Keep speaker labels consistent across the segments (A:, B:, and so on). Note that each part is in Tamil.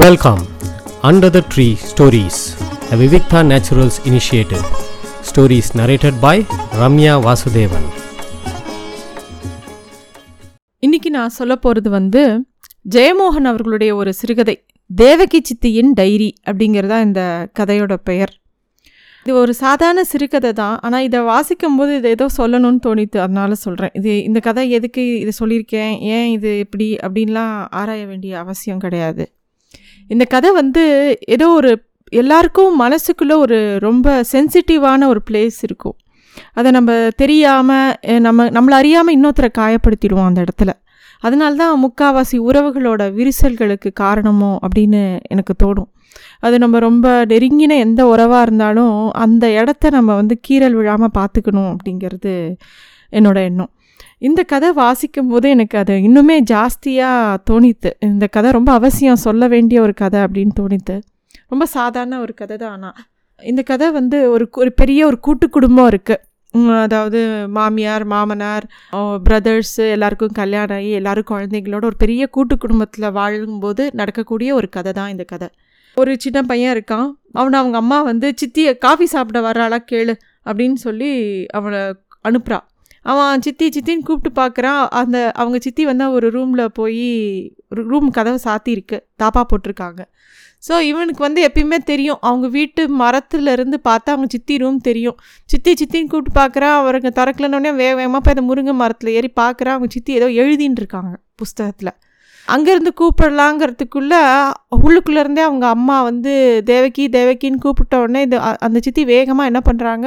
A: Welcome under the tree stories the Vivikta naturals initiative stories narrated by Ramya Vasudevan
B: இன்னைக்கு நான் சொல்ல போகிறது வந்து ஜெயமோகன் அவர்களுடைய ஒரு சிறுகதை தேவகி சித்தியின் டைரி அப்படிங்கிறதா இந்த கதையோட பெயர். இது ஒரு சாதாரண சிறுகதை தான் ஆனால் இதை வாசிக்கும்போது இதை ஏதோ சொல்லணும்னு தோணித்து அதனால சொல்கிறேன் இது இந்த கதை எதுக்கு இதை சொல்லியிருக்கேன்? ஏன் இது இப்படி? அப்படின்லாம் ஆராய வேண்டிய அவசியம் கிடையாது. இந்த கதை வந்து ஏதோ ஒரு எல்லாருக்கும் மனசுக்குள்ளே ஒரு ரொம்ப சென்சிட்டிவான ஒரு பிளேஸ் இருக்கும். அதை நம்ம தெரியாமல் நம்ம நம்மளை அறியாமல் இன்னொருத்தரை காயப்படுத்திடுவோம் அந்த இடத்துல. அதனால்தான் முக்காவாசி உறவுகளோட விரிசல்களுக்கு காரணமோ அப்படின்னு எனக்கு தோணும். அது நம்ம ரொம்ப நெருங்கின எந்த உறவாக இருந்தாலும் அந்த இடத்த நம்ம வந்து கீறல் விழாமல் பார்த்துக்கணும் அப்படிங்கிறது என்னோட எண்ணம். இந்த கதை வாசிக்கும் போது எனக்கு அது இன்னுமே ஜாஸ்தியாக தோணித்து இந்த கதை ரொம்ப அவசியம் சொல்ல வேண்டிய ஒரு கதை அப்படின்னு தோணித்து. ரொம்ப சாதாரண ஒரு கதை தான் ஆனால் இந்த கதை வந்து ஒரு ஒரு பெரிய ஒரு கூட்டு குடும்பம் இருக்குது அதாவது மாமியார் மாமனார் பிரதர்ஸு எல்லாருக்கும் கல்யாணம் ஆகி எல்லாரும் குழந்தைங்களோட ஒரு பெரிய கூட்டு குடும்பத்தில் வாழும்போது நடக்கக்கூடிய ஒரு கதை தான் இந்த கதை. ஒரு சின்ன பையன் இருக்கான். அவனை அவங்க அம்மா வந்து சித்தியை காஃபி சாப்பிட வர்றாளா கேளு அப்படின்னு சொல்லி அவனை அனுப்புகிறா அவன் சித்தி சித்தின்னு கூப்பிட்டு பார்க்குறான். அந்த அவங்க சித்தி வந்து ஒரு ரூமில் போய் ரூம் கதவை சாத்தியிருக்கு. தாப்பா போட்டிருக்காங்க. ஸோ இவனுக்கு வந்து எப்பயுமே தெரியும். அவங்க வீட்டு மரத்துலேருந்து பார்த்தா அவங்க சித்தி ரூம் தெரியும். சித்தி சித்தின்னு கூப்பிட்டு பார்க்குறான். அவருங்க திறக்கலன்னொடனே வேக வேகமாக போய் அந்த முருங்கை மரத்தில் ஏறி பார்க்குறான். அவங்க சித்தி ஏதோ எழுதின்னு இருக்காங்க புஸ்தகத்தில். அங்கேருந்து கூப்பிடலாங்கிறதுக்குள்ளே உள்ளுக்குள்ளேருந்தே அவங்க அம்மா வந்து தேவகி தேவகின்னு கூப்பிட்ட உடனே இது அந்த சித்தி வேகமாக என்ன பண்ணுறாங்க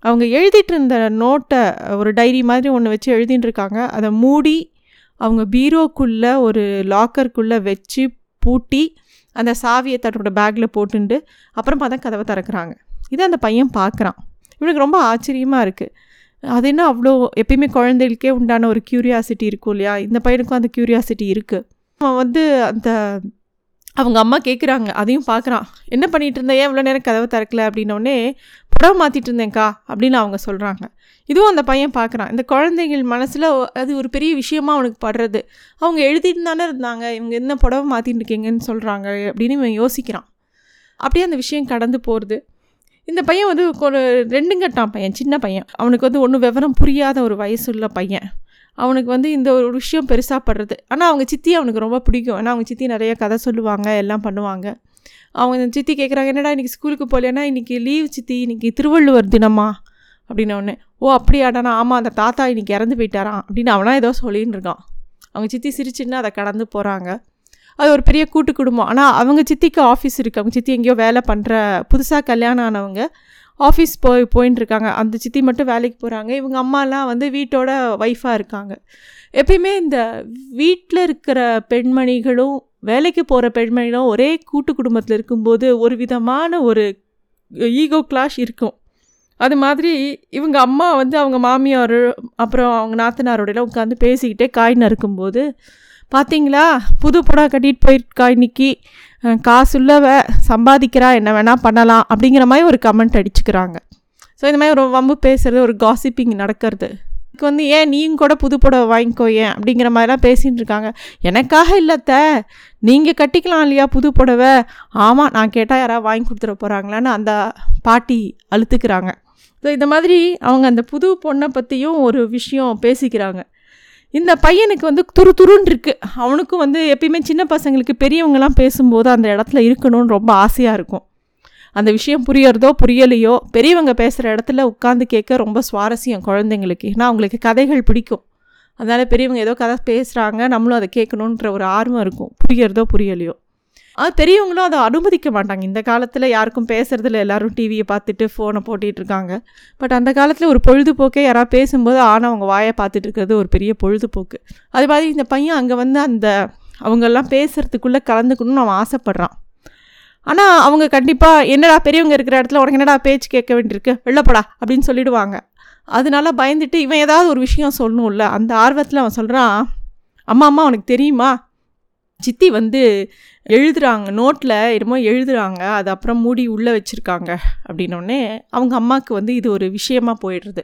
B: அவங்க எழுதிட்டு இருந்த நோட்டை ஒரு டைரி மாதிரி ஒன்று வச்சு எழுதிட்டு இருக்காங்க அதை மூடி அவங்க பீரோக்குள்ளே ஒரு லாக்கருக்குள்ளே வச்சு பூட்டி அந்த சாவியை தன்னோட பேக்கில் போட்டுண்டு அப்புறமா தான் கதவை திறக்கிறாங்க. இதை அந்த பையன் பார்க்குறான் இவனுக்கு ரொம்ப ஆச்சரியமாக இருக்குது அது என்ன அவ்வளோ எப்பயுமே குழந்தைகளுக்கே உண்டான ஒரு க்யூரியாசிட்டி இருக்கும் இல்லையா? இந்த பையனுக்கும் அந்த க்யூரியாசிட்டி இருக்குது அவன் வந்து அந்த அவங்க அம்மா கேட்குறாங்க அதையும் பார்க்குறான் என்ன பண்ணிகிட்டு இருந்தேன் ஏன் இவ்வளோ நேரம் கதவை திறக்கல? அப்படின்னோடனே புடவை மாற்றிட்டு இருந்தேன்க்கா அப்படின்னு அவங்க சொல்கிறாங்க இதுவும் அந்த பையன் பார்க்குறான் இந்த குழந்தைகள் மனசில் அது ஒரு பெரிய விஷயமா அவனுக்கு படுறது. அவங்க எழுதிட்டு தானே இருந்தாங்க. இவங்க என்ன புடவை மாற்றிட்டு இருக்கீங்கன்னு சொல்கிறாங்க அப்படின்னு இவன் யோசிக்கிறான். அப்படியே அந்த விஷயம் கடந்து போகிறது இந்த பையன் வந்து ஒரு ரெண்டுங்கட்டான் பையன் சின்ன பையன். அவனுக்கு வந்து ஒன்றும் விவரம் புரியாத ஒரு வயசுள்ள பையன். அவனுக்கு வந்து இந்த ஒரு விஷயம் பெருசாக படுறது. ஆனால் அவங்க சித்தி அவனுக்கு ரொம்ப பிடிக்கும். ஏன்னா அவங்க சித்தி நிறைய கதை சொல்லுவாங்க எல்லாம் பண்ணுவாங்க. அவங்க சித்தி கேட்குறாங்க என்னடா இன்றைக்கி ஸ்கூலுக்கு போகலன்னா இன்றைக்கி லீவ் சித்தி. இன்றைக்கி திருவள்ளுவர் தினமா? அப்படின்னு ஒன்று ஓ அப்படியாடானா ஆமாம் அந்த தாத்தா இன்றைக்கி இறந்து போயிட்டாரான் அப்படின்னு அவனா ஏதோ சொல்லின்னு இருக்கான். அவங்க சித்தி சிரிச்சுன்னு அதை கடந்து போகிறாங்க அது ஒரு பெரிய கூட்டு குடும்பம். ஆனால் அவங்க சித்திக்கு ஆஃபீஸ் இருக்குது அவங்க சித்தி எங்கேயோ வேலை பண்ணுற புதுசாக கல்யாணம் ஆனவங்க ஆஃபீஸ் போய் போயின்னு இருக்காங்க. அந்த சித்தி மட்டும் வேலைக்கு போகிறாங்க இவங்க அம்மாலாம் வந்து வீட்டோட ஒய்ஃபாக இருக்காங்க. எப்பயுமே இந்த வீட்டில் இருக்கிற பெண்மணிகளும் வேலைக்கு போகிற பெண்மணிகளும் ஒரே கூட்டு குடும்பத்தில் இருக்கும்போது ஒரு விதமான ஒரு ஈகோ கிளாஷ் இருக்கும். அது மாதிரி இவங்க அம்மா வந்து அவங்க மாமியார் அப்புறம் அவங்க நாத்தனாரோடையெல்லாம் உட்காந்து பேசிக்கிட்டே காய் நறுக்கும்போது பார்த்தீங்களா புது புடவை கட்டிட்டு போயிருக்கா இன்னைக்கு. காசுள்ளவ சம்பாதிக்கிறா என்ன வேணால் பண்ணலாம் அப்படிங்கிற மாதிரி ஒரு கமெண்ட் அடிச்சுக்கிறாங்க. ஸோ இந்த மாதிரி ஒரு வம்பு பேசுகிறது ஒரு காசிப்பிங் நடக்கிறது. இதுக்கு வந்து ஏன் நீயும் கூட புது புடவை வாங்கிக்கோ ஏன்? அப்படிங்கிற மாதிரிலாம் பேசிகிட்டு இருக்காங்க. எனக்காக இல்லத்த. நீங்கள் கட்டிக்கலாம் இல்லையா புது புடவை? ஆமாம் நான் கேட்டால் யாராவது வாங்கி கொடுத்துட போகிறாங்களான்னு அந்த பாட்டி அழுத்துக்கிறாங்க. ஸோ இந்த மாதிரி அவங்க அந்த புது பொண்ணை பற்றியும் ஒரு விஷயம் பேசிக்கிறாங்க. இந்த பையனுக்கு வந்து துரு துருன்னு இருக்குது அவனுக்கும் வந்து எப்பயுமே சின்ன பசங்களுக்கு பெரியவங்கலாம் பேசும்போது அந்த இடத்துல இருக்கணும்னு ரொம்ப ஆசையாக இருக்கும். அந்த விஷயம் புரியறதோ புரியலையோ பெரியவங்க பேசுகிற இடத்துல உட்காந்து கேட்க ரொம்ப சுவாரஸ்யம் குழந்தைங்களுக்கு. ஏன்னா அவங்களுக்கு கதைகள் பிடிக்கும். அதனால் பெரியவங்க ஏதோ கதை பேசுகிறாங்க நம்மளும் அதை கேட்கணுன்ற ஒரு ஆர்வம் இருக்கும். புரியறதோ புரியலையோ. பெரியவங்களும் அதை அனுமதிக்க மாட்டாங்க. இந்த காலத்தில் யாருக்கும் பேசுகிறதில்ல எல்லோரும் டிவியை பார்த்துட்டு ஃபோனை போட்டிகிட்ருக்காங்க பட் அந்த காலத்தில் ஒரு பொழுதுபோக்கே யாராவது பேசும்போது ஆனால் அவங்க வாயை பார்த்துட்டு இருக்கிறது ஒரு பெரிய பொழுதுபோக்கு. அது மாதிரி இந்த பையன் அங்கே வந்து அந்த அவங்கெல்லாம் பேசுகிறதுக்குள்ளே கலந்துக்கணும்னு அவன் ஆசைப்பட்றான். ஆனால் அவங்க கண்டிப்பாக என்னடா பெரியவங்க இருக்கிற இடத்துல உனக்கு என்னடா பேச்சு கேட்க வேண்டியிருக்கு? வெள்ளப்படா அப்படின்னு சொல்லிடுவாங்க. அதனால பயந்துட்டு இவன் ஏதாவது ஒரு விஷயம் சொல்லணும்ல. அந்த ஆர்வத்தில் அவன் சொல்கிறான் அம்மா அம்மா உனக்கு தெரியுமா? சித்தி வந்து எழுதுகிறாங்க நோட்டில் என்னமோ எழுதுகிறாங்க அது அப்புறம் மூடி உள்ளே வச்சுருக்காங்க அப்படின்னோடனே அவங்க அம்மாவுக்கு வந்து இது ஒரு விஷயமா போயிடுறது.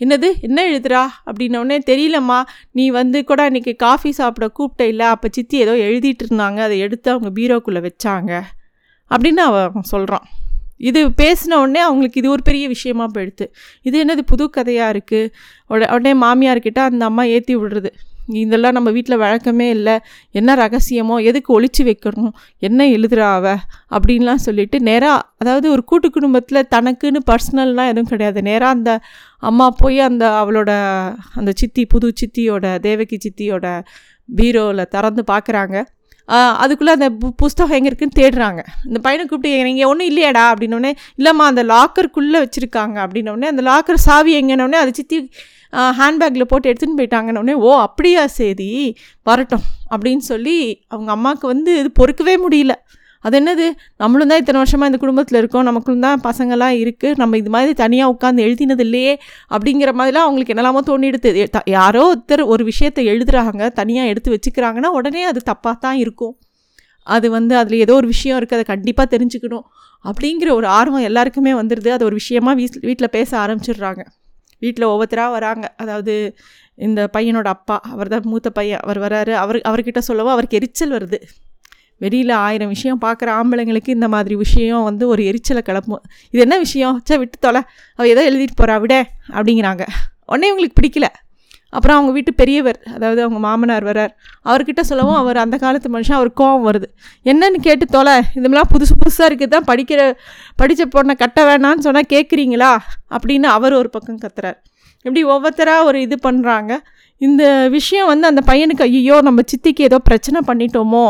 B: என்னது? என்ன எழுதுறா? அப்படின்னோடனே தெரியலம்மா நீ வந்து கூட அன்றைக்கி காஃபி சாப்பிட கூப்பிட்ட இல்லை அப்போ சித்தி ஏதோ எழுதிட்டு இருந்தாங்க அதை எடுத்து அவங்க பீரோக்குள்ளே வச்சாங்க அப்படின்னு அவன் சொல்கிறான் இது பேசின உடனே அவங்களுக்கு இது ஒரு பெரிய விஷயமா போயிடுது. இது என்னது புது கதையாக இருக்குது உட உடனே மாமியார்கிட்ட அந்த அம்மா ஏற்றி விடுறது. இதெல்லாம் நம்ம வீட்டில் வழக்கமே இல்லை. என்ன ரகசியமோ எதுக்கு ஒழிச்சு வைக்கணும் என்ன எழுதுறாவ அவ? அப்படின்லாம் சொல்லிட்டு நேராக அதாவது ஒரு கூட்டு குடும்பத்தில் தனக்குன்னு பர்சனல்லாம் எதுவும் கிடையாது. நேராக அந்த அம்மா போய் அந்த அவளோட அந்த சித்தி புது சித்தியோட தேவகி சித்தியோட பீரோவில் திறந்து பார்க்குறாங்க அதுக்குள்ளே அந்த பு புஸ்தகம் எங்கே இருக்குன்னு தேடுறாங்க. இந்த பையனை கூப்பிட்டு நீங்கள் ஒன்றும் இல்லையாடா அப்படின்னோடனே இல்லைம்மா அந்த லாக்கருக்குள்ளே வச்சுருக்காங்க அப்படின்னோடனே அந்த லாக்கர் சாவி எங்கன்னொடனே அதை சித்தி ஹேண்ட்பேக்கில் போட்டு எடுத்துன்னு போயிட்டாங்கன்னொடனே ஓ அப்படியா சரி வரட்டும் அப்படின்னு சொல்லி அவங்க அம்மாவுக்கு வந்து இது பொறுக்கவே முடியல. அது என்னது நம்மளும் தான் இத்தனை வருஷமாக இந்த குடும்பத்தில் இருக்கோம். நமக்குள்ளும் தான் பசங்கள்லாம் இருக்குது நம்ம இது மாதிரி தனியாக உட்காந்து எழுதினது இல்லையே அப்படிங்கிற மாதிரிலாம் அவங்களுக்கு என்னெல்லாமோ தோணிடுது. யாரோ ஒருத்தர் ஒரு விஷயத்தை எழுதுகிறாங்க தனியாக எடுத்து வச்சுக்கிறாங்கன்னா உடனே அது தப்பாக தான் இருக்கும். அது வந்து அதில் ஏதோ ஒரு விஷயம் இருக்குது அதை கண்டிப்பாக தெரிஞ்சுக்கணும். அப்படிங்கிற ஒரு ஆர்வம் எல்லாருக்குமே வந்துடுது அது ஒரு விஷயமா வீஸ் வீட்டில் பேச ஆரம்பிச்சிடுறாங்க. வீட்டில் ஒவ்வொருத்தராக வராங்க. அதாவது இந்த பையனோட அப்பா அவர் தான் மூத்த பையன். அவர் வராரு. அவர் அவர்கிட்ட சொல்லவோ அவருக்கு எரிச்சல் வருது. வெளியில் ஆயிரம் விஷயம் பார்க்குற ஆம்பளைங்களுக்கு இந்த மாதிரி விஷயம் வந்து ஒரு எரிச்சலை கிளப்பும். இது என்ன விஷயம்? சே விட்டு தொலை. அவள் ஏதோ எழுதிட்டு போகிறா விட அப்படிங்கிறாங்க. உடனே இவங்களுக்கு பிடிக்கல. அப்புறம் அவங்க வீட்டு பெரியவர் அதாவது அவங்க மாமனார் வரார் அவர்கிட்ட சொல்லவும் அவர் அந்த காலத்து மனுஷன் அவர் கோவம் வருது. என்னன்னு கேட்டு தொலை. இதுமெல்லாம் புதுசு புதுசாக இருக்குது? தான் படிக்கிற படித்த பொண்ணை கட்ட வேணான்னு சொன்னால் கேட்குறீங்களா அப்படின்னு அவர் ஒரு பக்கம் கத்துறார். இப்படி ஒவ்வொருத்தராக ஒரு இது பண்ணுறாங்க இந்த விஷயம் வந்து அந்த பையனுக்கு ஐயோ நம்ம சித்திக்கு ஏதோ பிரச்சனை பண்ணிட்டோமோ?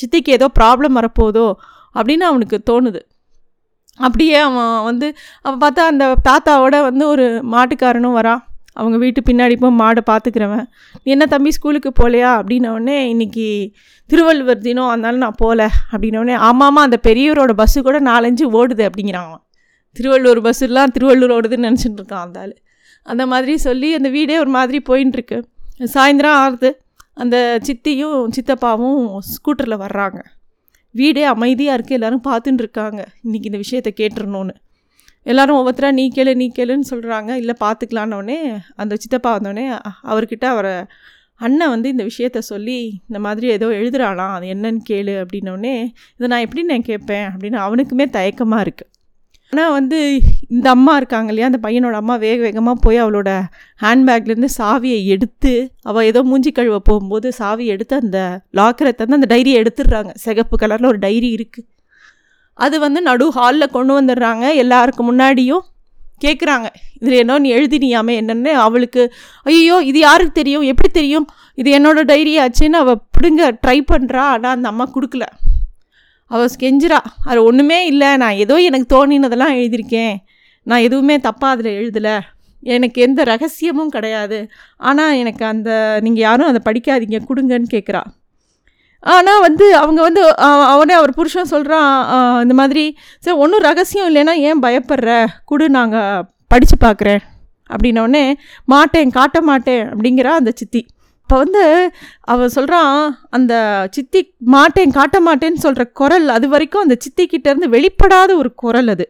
B: சித்திக்கு ஏதோ ப்ராப்ளம் வரப்போதோ அப்படின்னு அவனுக்கு தோணுது. அப்படியே அவன் வந்து அவன் பார்த்தா அந்த தாத்தாவோட வந்து ஒரு மாட்டுக்காரனும் வரான் அவங்க வீட்டு பின்னாடி போய் மாடை பார்த்துக்கிறவன். நீ என்ன தம்பி ஸ்கூலுக்கு போகலையா அப்படின்னோடனே இன்றைக்கி திருவள்ளுவர் தினம் அதனால நான் போகல அப்படின்னோடனே ஆமாம்மா அந்த பெரியவரோட பஸ்ஸு கூட நாலஞ்சு ஓடுது அப்படிங்கிறான் அவன். திருவள்ளுவர் பஸ்ஸுலாம் திருவள்ளூர் ஓடுதுன்னு நினச்சிட்டு இருக்கான் அந்த ஆள். அந்த மாதிரி சொல்லி அந்த வீடே ஒரு மாதிரி போயின்ட்டுருக்கு சாயந்தரம் ஆறுது அந்த சித்தியும் சித்தப்பாவும் ஸ்கூட்டரில் வர்றாங்க. வீடே அமைதியாக இருக்குது எல்லோரும் பார்த்துட்டு இருக்காங்க. இன்றைக்கி இந்த விஷயத்தை கேட்டுருணுன்னு எல்லோரும் ஒவ்வொருத்தராக நீ கேளு நீ கேளுன்னு சொல்கிறாங்க இல்லை பார்த்துக்கலான்னொடனே அந்த சித்தப்பா வந்தோடனே அவர்கிட்ட அவரை அண்ணன் வந்து இந்த விஷயத்த சொல்லி இந்த மாதிரி ஏதோ எழுதுகிறாளாம் அது என்னன்னு கேளு அப்படின்னோடனே இதை நான் எப்படி நான் கேட்பேன்? அப்படின்னு அவனுக்குமே தயக்கமாக இருக்குது ஆனால் வந்து இந்த அம்மா இருக்காங்க இல்லையா அந்த பையனோட அம்மா வேக வேகமாக போய் அவளோட ஹேண்ட்பேக்லேருந்து சாவியை எடுத்து அவள் ஏதோ மூஞ்சி கழுவ போகும்போது சாவியை எடுத்து அந்த லாக்கரை தந்து அந்த டைரியை எடுத்துடுறாங்க. சிகப்பு கலரில் ஒரு டைரி இருக்குது அது வந்து நடு ஹாலில் கொண்டு வந்துடுறாங்க. எல்லாருக்கும் முன்னாடியும் கேட்குறாங்க இதில் என்ன நீ எழுதினியாமே என்னென்னு? அவளுக்கு ஐயோ இது யாருக்கு தெரியும்? எப்படி தெரியும்? இது என்னோடய டைரி ஆச்சுன்னு அவள் பிடுங்க ட்ரை பண்ணுறா ஆனால் அந்த அம்மா கொடுக்கல. அவள் கெஞ்சிரா அது ஒன்றுமே இல்லை. நான் ஏதோ எனக்கு தோணினதெல்லாம் எழுதியிருக்கேன். நான் எதுவுமே தப்பாக அதில் எழுதலை. எனக்கு எந்த ரகசியமும் கிடையாது. ஆனால் எனக்கு அந்த நீங்கள் யாரும் அதை படிக்காதீங்க. கொடுங்கன்னு கேட்குறா ஆனால் வந்து அவங்க வந்து அவனே அவர் புருஷன் சொல்கிறான் இந்த மாதிரி சரி ஒன்றும் ரகசியம் இல்லைன்னா ஏன் பயப்படுற? கொடு நாங்கள் படித்து பார்க்குறேன் அப்படின்னோடனே மாட்டேன் காட்ட மாட்டேன். அப்படிங்கிறா அந்த சித்தி. அப்போ வந்து அவன் சொல்கிறான் அந்த சித்தி மாட்டேன் காட்ட மாட்டேன்னு சொல்கிற குரல் அது வரைக்கும் அந்த சித்திக்கிட்டேருந்து வெளிப்படாத ஒரு குரல் அது.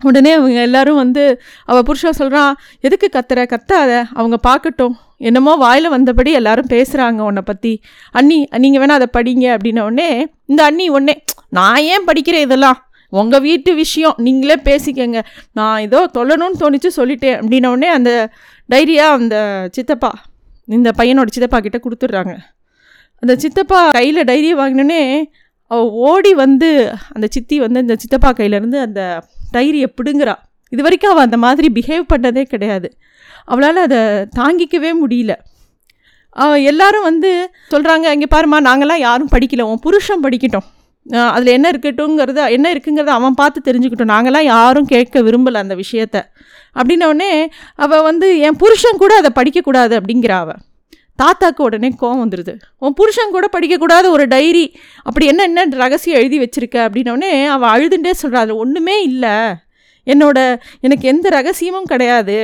B: உடனே அவங்க எல்லோரும் வந்து அவள் புருஷன் சொல்கிறான் எதுக்கு கத்துற? கத்தாத. அவங்க பார்க்கட்டும் என்னமோ வாயில் வந்தபடி எல்லாரும் பேசுகிறாங்க உன்னை பற்றி அண்ணி நீங்கள் வேணால் அதை படிங்க. அப்படின்ன உடனே இந்த அண்ணி உடனே நான் ஏன் படிக்கிறேன் இதெல்லாம்? உங்கள் வீட்டு விஷயம். நீங்களே பேசிக்கங்க. நான் ஏதோ தொல்லணும்னு தோணிச்சு சொல்லிட்டேன். அப்படின்ன உடனே அந்த டைரியாக அந்த சித்தப்பா இந்த பையனோட சித்தப்பா கிட்டே கொடுத்துட்றாங்க. அந்த சித்தப்பா கையில் டைரியை வாங்கினோடனே அவள் ஓடி வந்து அந்த சித்தி வந்து இந்த சித்தப்பா கையிலேருந்து அந்த டைரியை பிடுங்குறா. இது வரைக்கும் அவள் அந்த மாதிரி பிஹேவ் பண்ணதே கிடையாது. அவளால் அதை தாங்கிக்கவே முடியல. எல்லாரும் வந்து சொல்கிறாங்க இங்கே பாருமா நாங்களாம் யாரும் படிக்கல. உன் புருஷன் படிக்கட்டும். அதில் என்ன இருக்கட்டுங்கிறத என்ன இருக்குங்கிறத அவன் பார்த்து தெரிஞ்சுக்கிட்டோம். நாங்களாம் யாரும் கேட்க விரும்பலை அந்த விஷயத்த. அப்படின்னோடனே அவள் வந்து என் புருஷன் கூட அதை படிக்கக்கூடாது அப்படிங்கிறா அவள் தாத்தாக்கு உடனே கோவம் வந்துடுது உன் புருஷன் கூட படிக்கக்கூடாத ஒரு டைரி. அப்படி என்ன என்ன ரகசியம் எழுதி வச்சுருக்க? அப்படின்னோடனே அவள் அழுதுண்டே சொல்கிறா ஒன்றுமே இல்லை. என்னோட எனக்கு எந்த ரகசியமும் கிடையாது.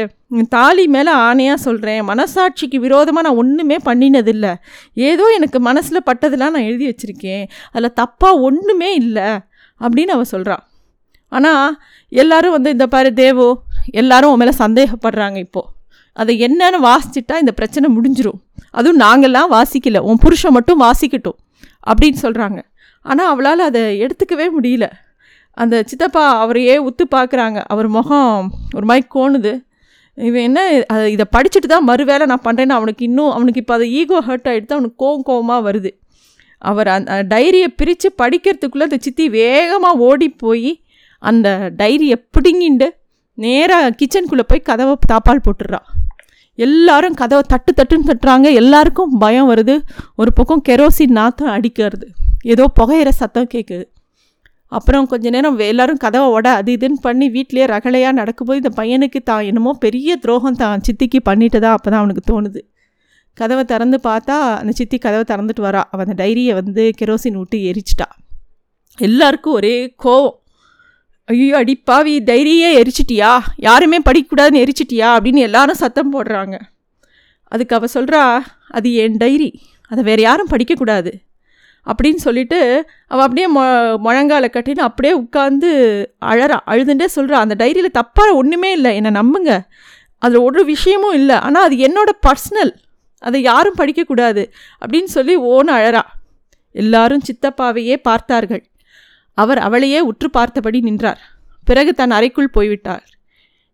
B: தாலி மேலே ஆணையாக சொல்கிறேன் மனசாட்சிக்கு விரோதமாக நான் ஒன்றுமே பண்ணினதில்லை. ஏதோ எனக்கு மனசில் பட்டதெல்லாம் நான் எழுதி வச்சுருக்கேன். அதில் தப்பாக ஒன்றுமே இல்லை அப்படின்னு அவள் சொல்கிறாள் ஆனால் எல்லோரும் வந்து இந்த பாரு தேவோ எல்லாரும் உன் மேலே சந்தேகப்படுறாங்க இப்போது அதை என்னன்னு வாசிச்சிட்டா இந்த பிரச்சனை முடிஞ்சிடும் அதுவும் நாங்கள்லாம் வாசிக்கல. உன் புருஷன் மட்டும் வாசிக்கட்டும் அப்படின்னு சொல்கிறாங்க ஆனால் அவளால் அதை எடுத்துக்கவே முடியல. அந்த சித்தப்பா அவரையே உத்து பார்க்குறாங்க அவர் முகம் ஒரு மாதிரி கோணுது. இவன் என்ன அதை இதை படிச்சுட்டு தான் மறுவேளை நான் பண்ணுறேன்னு அவனுக்கு இன்னும் அவனுக்கு இப்போ அதை ஈகோ ஹர்ட் ஆகிடுது அவனுக்கு கோவம் கோவமாக வருது. அவர் அந்த டைரியை பிரித்து படிக்கிறதுக்குள்ளே அந்த சித்தி வேகமாக ஓடி போய் அந்த டைரியை பிடுங்கிண்டு நேராக கிச்சனுக்குள்ளே போய் கதவை தாப்பால் போட்டுடுறா. எல்லாரும் கதவை தட்டு தட்டுன்னு தட்டுறாங்க. எல்லாருக்கும் பயம் வருது. ஒரு பக்கம் கெரோசின் நாத்தம் அடிக்கிறது. ஏதோ புகையிற சத்தம் கேட்குது அப்புறம் கொஞ்ச நேரம் எல்லாரும் கதவை உட அது இதுன்னு பண்ணி வீட்லேயே ரகலையாக நடக்கும்போது இந்த பையனுக்கு தான் என்னமோ பெரிய துரோகம் தான் சித்திக்கு பண்ணிட்டதா அப்போ தான் அவனுக்கு தோணுது. கதவை திறந்து பார்த்தா அந்த சித்தி கதவை திறந்துட்டு வரா. அவன் அந்த டைரியை வந்து கெரோசின் விட்டு எரிச்சிட்டா. எல்லாருக்கும் ஒரே கோவம். ஐயோ அடிப்பாவி டைரியே எரிச்சிட்டியா? யாருமே படிக்கக்கூடாதுன்னு எரிச்சிட்டியா? அப்படின்னு எல்லாரும் சத்தம் போடுறாங்க. அதுக்கு அவள் சொல்கிறா அது என் டைரி. அதை வேறு யாரும் படிக்கக்கூடாது. அப்படின்னு சொல்லிட்டு அவள் அப்படியே மொ முழங்கால கட்டின்னு அப்படியே உட்காந்து அழறா. அழுதுண்டே சொல்கிறா அந்த டைரியில் தப்பாக ஒன்றுமே இல்லை என்னை நம்புங்க. அதில் ஒரு விஷயமும் இல்லை. ஆனால் அது என்னோடய பர்சனல். அதை யாரும் படிக்கக்கூடாது. அப்படின்னு சொல்லி ஓன்னு அழறா. எல்லாரும் சித்தப்பாவையே பார்த்தார்கள். அவர் அவளையே உற்று பார்த்தபடி நின்றார். பிறகு தன் அறைக்குள் போய்விட்டார்.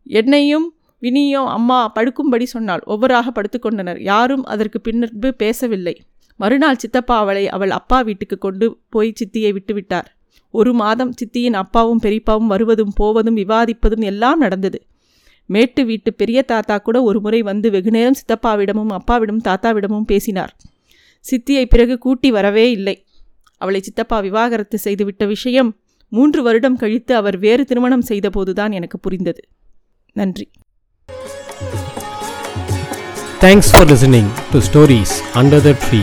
B: என்னையும் வினியும் அம்மா படுக்கும்படி சொன்னாள். ஒவ்வொராக படுத்துக்கொண்டனர். யாரும் அதற்கு பின்னர்பு பேசவில்லை. மறுநாள் சித்தப்பா அவளை அவள் அப்பா வீட்டுக்கு கொண்டு போய் சித்தியை விட்டுவிட்டார். ஒரு மாதம் சித்தியின் அப்பாவும் பெரியப்பாவும் வருவதும் போவதும் விவாதிப்பதும் எல்லாம் நடந்தது. மேட்டு வீட்டு பெரிய தாத்தா கூட ஒரு முறை வந்து வெகுநேரம் சித்தப்பாவிடமும் அப்பாவிடமும் தாத்தாவிடமும் பேசினார். சித்தியை பிறகு கூட்டி வரவே இல்லை. அவளை சித்தப்பா விவாகரத்து செய்துவிட்ட விஷயம் மூன்று வருடம் கழித்து அவர் வேறு திருமணம் செய்தபோதுதான் எனக்கு புரிந்தது. நன்றி.
A: Thanks for listening to stories under the tree